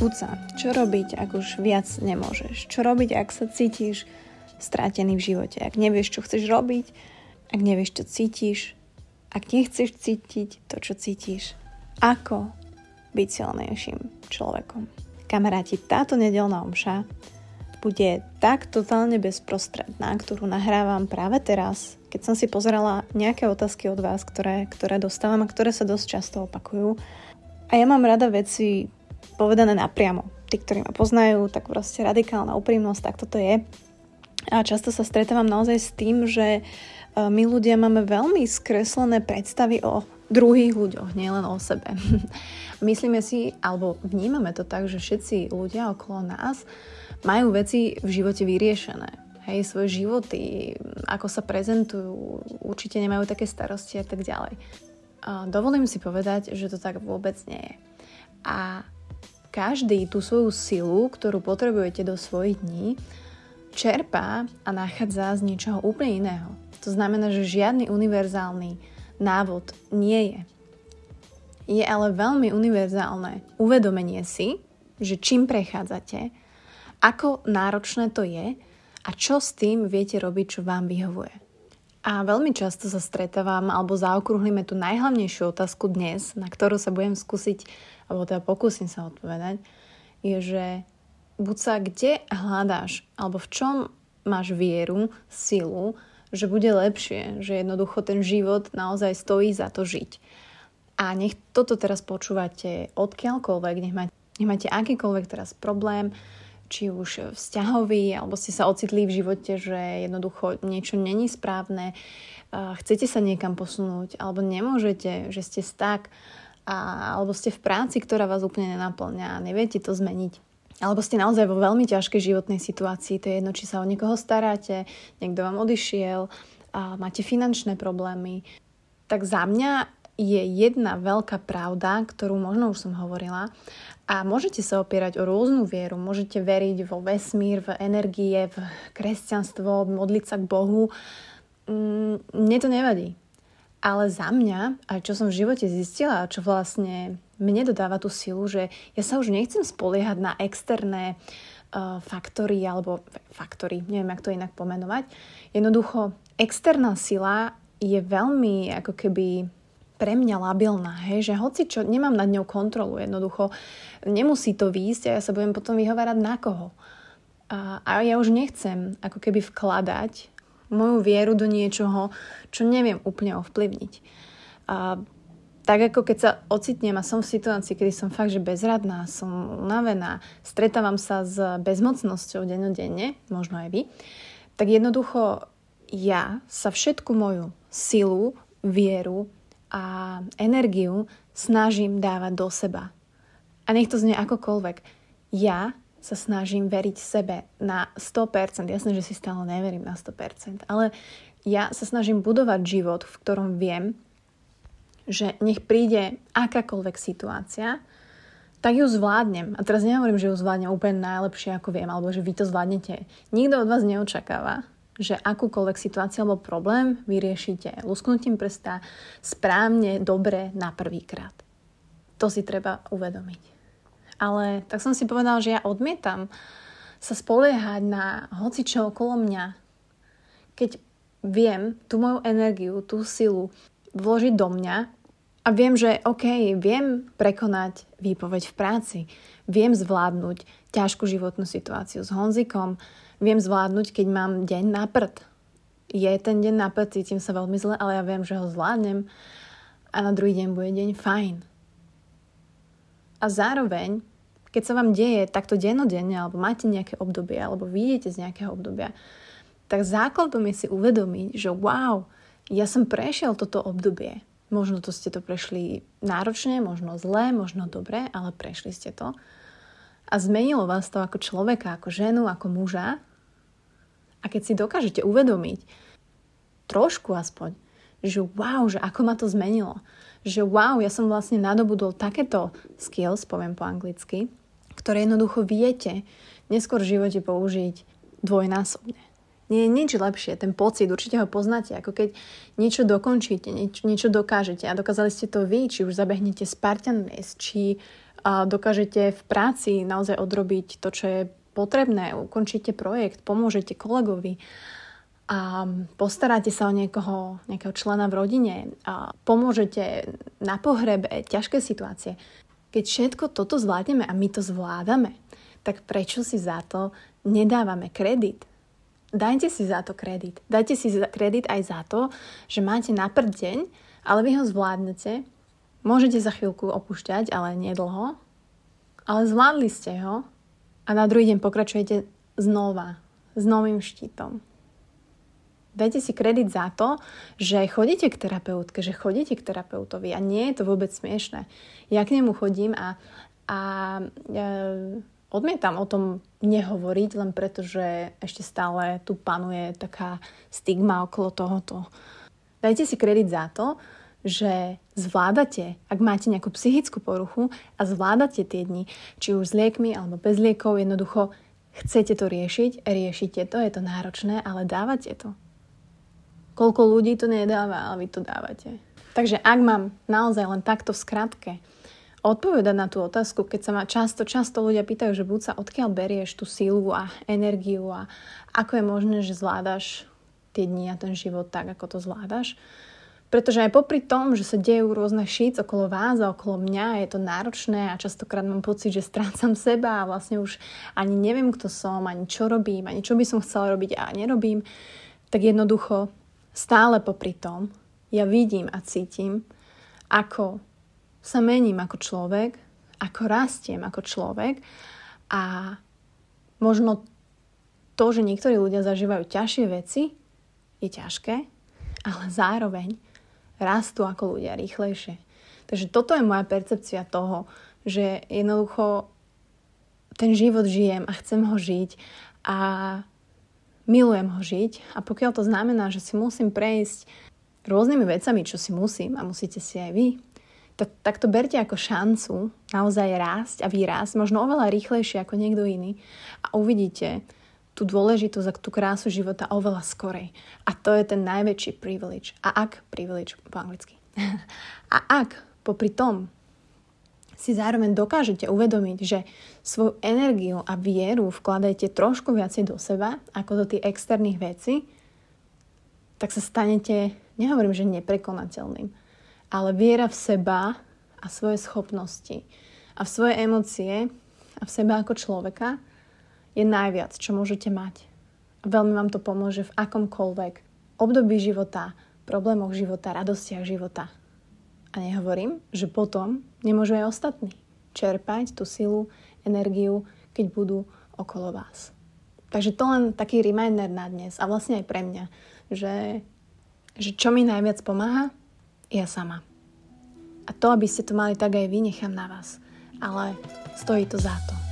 Skúca, čo robiť, ak už viac nemôžeš? Čo robiť, ak sa cítiš strátený v živote? Ak nevieš, čo chceš robiť, ak nevieš, čo cítiš, ak nechceš cítiť to, čo cítiš. Ako byť silnejším človekom? Kamaráti, táto nedelná omša bude tak totálne bezprostredná, ktorú nahrávam práve teraz, keď som si pozerala nejaké otázky od vás, ktoré, ktoré dostávam a ktoré sa dosť často opakujú. A ja mám rada veci povedané napriamo. Tí, ktorí ma poznajú, tak proste radikálna úprimnosť, tak toto je. A často sa stretávam naozaj s tým, že e, my ľudia máme veľmi skreslené predstavy o druhých ľuďoch, nielen o sebe. Myslíme si, alebo vnímame to tak, že všetci ľudia okolo nás majú veci v živote vyriešené. Hej, svoje životy, ako sa prezentujú, určite nemajú také starosti a tak ďalej. A dovolím si povedať, že to tak vôbec nie je. A každý tú svoju silu, ktorú potrebujete do svojich dní, čerpá a nachádza z niečoho úplne iného. To znamená, že žiadny univerzálny návod nie je. Je ale veľmi univerzálne uvedomenie si, že čím prechádzate, ako náročné to je a čo s tým viete robiť, čo vám vyhovuje. A veľmi často sa stretávam alebo zaokrúhlime tú najhlavnejšiu otázku dnes, na ktorú sa budem skúsiť alebo teda pokúsim sa odpovedať, je, že buď sa kde hľadáš, alebo v čom máš vieru, silu, že bude lepšie, že jednoducho ten život naozaj stojí za to žiť. A nech toto teraz počúvate odkiaľkoľvek, nech máte, nech máte akýkoľvek teraz problém, či už vzťahový, alebo ste sa ocitli v živote, že jednoducho niečo není správne, chcete sa niekam posunúť, alebo nemôžete, že ste tak, a, alebo ste v práci, ktorá vás úplne nenaplňa a neviete to zmeniť. Alebo ste naozaj vo veľmi ťažkej životnej situácii, to je jedno, či sa o niekoho staráte, niekto vám odišiel, a máte finančné problémy. Tak za mňa je jedna veľká pravda, ktorú možno už som hovorila, a môžete sa opierať o rôznu vieru, môžete veriť vo vesmír, v energie, v kresťanstvo, modliť sa k Bohu. Mm, mne to nevadí. Ale za mňa, a čo som v živote zistila, čo vlastne mne dodáva tú silu, že ja sa už nechcem spoliehať na externé uh, faktory, alebo faktory, neviem, ako to inak pomenovať. Jednoducho, externá sila je veľmi ako keby pre mňa labilná, hej, že hoci čo, nemám nad ňou kontrolu, jednoducho nemusí to výjsť a ja sa budem potom vyhovárať na koho. A, a ja už nechcem ako keby vkladať moju vieru do niečoho, čo neviem úplne ovplyvniť. A tak ako keď sa ocitnem a som v situácii, kedy som fakt, že bezradná, som unavená, stretávam sa s bezmocnosťou dennodenne, možno aj vy, tak jednoducho ja sa všetku moju silu, vieru a energiu snažím dávať do seba. A nech to znie akokoľvek. Ja sa snažím veriť sebe na 100%. Jasné, že si stále neverím na 100%, ale ja sa snažím budovať život, v ktorom viem, že nech príde akákoľvek situácia, tak ju zvládnem. A teraz nehovorím, že ju zvládnem úplne najlepšie, ako viem, alebo že vy to zvládnete. Nikto od vás neočakáva, že akúkoľvek situáciu alebo problém vyriešite lusknutím prsta správne, dobre na prvýkrát. To si treba uvedomiť. Ale tak som si povedal, že ja odmietam sa spoliehať na hoci čo okolo mňa. Keď viem tú moju energiu, tú silu vložiť do mňa a viem, že OK, viem prekonať výpoveď v práci, viem zvládnuť ťažkú životnú situáciu s Honzikom, viem zvládnuť, keď mám deň na prd. Je ten deň na prd, cítim sa veľmi zle, ale ja viem, že ho zvládnem a na druhý deň bude deň fajn. A zároveň keď sa vám deje takto dennodenne, alebo máte nejaké obdobie, alebo vidíte z nejakého obdobia, tak základom je si uvedomiť, že wow, ja som prešiel toto obdobie. Možno to ste to prešli náročne, možno zle, možno dobre, ale prešli ste to. A zmenilo vás to ako človeka, ako ženu, ako muža. A keď si dokážete uvedomiť, trošku aspoň, že wow, že ako ma to zmenilo. Že wow, ja som vlastne nadobudol takéto skills, poviem po anglicky, ktoré jednoducho viete neskôr v živote použiť dvojnásobne. Nie je nič lepšie, ten pocit, určite ho poznáte, ako keď niečo dokončíte, nieč, niečo dokážete a dokázali ste to vy, či už zabehnete Spartan Race, či A dokážete v práci naozaj odrobiť to, čo je potrebné, ukončíte projekt, pomôžete kolegovi a postaráte sa o niekoho, nejakého člena v rodine a pomôžete na pohrebe, ťažké situácie. Keď všetko toto zvládneme a my to zvládame, tak prečo si za to nedávame kredit? Dajte si za to kredit. Dajte si kredit aj za to, že máte na deň, ale vy ho zvládnete. Môžete za chvíľku opúšťať, ale nedlho. Ale zvládli ste ho a na druhý deň pokračujete znova, s novým štítom. Dajte si kredit za to, že chodíte k terapeutke, že chodíte k terapeutovi a nie je to vôbec smiešné. Ja k nemu chodím a, a e, odmietam o tom nehovoriť, len preto, že ešte stále tu panuje taká stigma okolo tohoto. Dajte si kredit za to, že zvládate, ak máte nejakú psychickú poruchu a zvládate tie dni, či už s liekmi alebo bez liekov, jednoducho chcete to riešiť, riešite to, je to náročné, ale dávate to. Koľko ľudí to nedáva, ale vy to dávate. Takže ak mám naozaj len takto v skratke odpovedať na tú otázku, keď sa ma často, často ľudia pýtajú, že buď sa odkiaľ berieš tú sílu a energiu a ako je možné, že zvládaš tie dni a ten život tak, ako to zvládaš. Pretože aj popri tom, že sa dejú rôzne šíc okolo vás a okolo mňa, je to náročné a častokrát mám pocit, že strácam seba a vlastne už ani neviem, kto som, ani čo robím, ani čo by som chcela robiť a nerobím, tak jednoducho stále popri tom ja vidím a cítim, ako sa mením ako človek, ako rastiem ako človek a možno to, že niektorí ľudia zažívajú ťažšie veci, je ťažké, ale zároveň rastú ako ľudia rýchlejšie. Takže toto je moja percepcia toho, že jednoducho ten život žijem a chcem ho žiť a milujem ho žiť a pokiaľ to znamená, že si musím prejsť rôznymi vecami, čo si musím a musíte si aj vy, tak, tak to berte ako šancu naozaj rásť a vyrásť, možno oveľa rýchlejšie ako niekto iný a uvidíte tú dôležitosť a tú krásu života oveľa skorej. A to je ten najväčší privilege. A ak, privilege po anglicky, a ak popri tom si zároveň dokážete uvedomiť, že svoju energiu a vieru vkladajte trošku viacej do seba, ako do tých externých vecí, tak sa stanete, nehovorím, že neprekonateľným, ale viera v seba a svoje schopnosti a v svoje emócie a v seba ako človeka je najviac, čo môžete mať. Veľmi vám to pomôže v akomkoľvek období života, problémoch života, radostiach života. A nehovorím, že potom nemôžu aj ostatní čerpať tú silu, energiu, keď budú okolo vás. Takže to len taký reminder na dnes a vlastne aj pre mňa, že, že čo mi najviac pomáha, ja sama. A to, aby ste to mali tak aj vy, nechám na vás. Ale stojí to za to.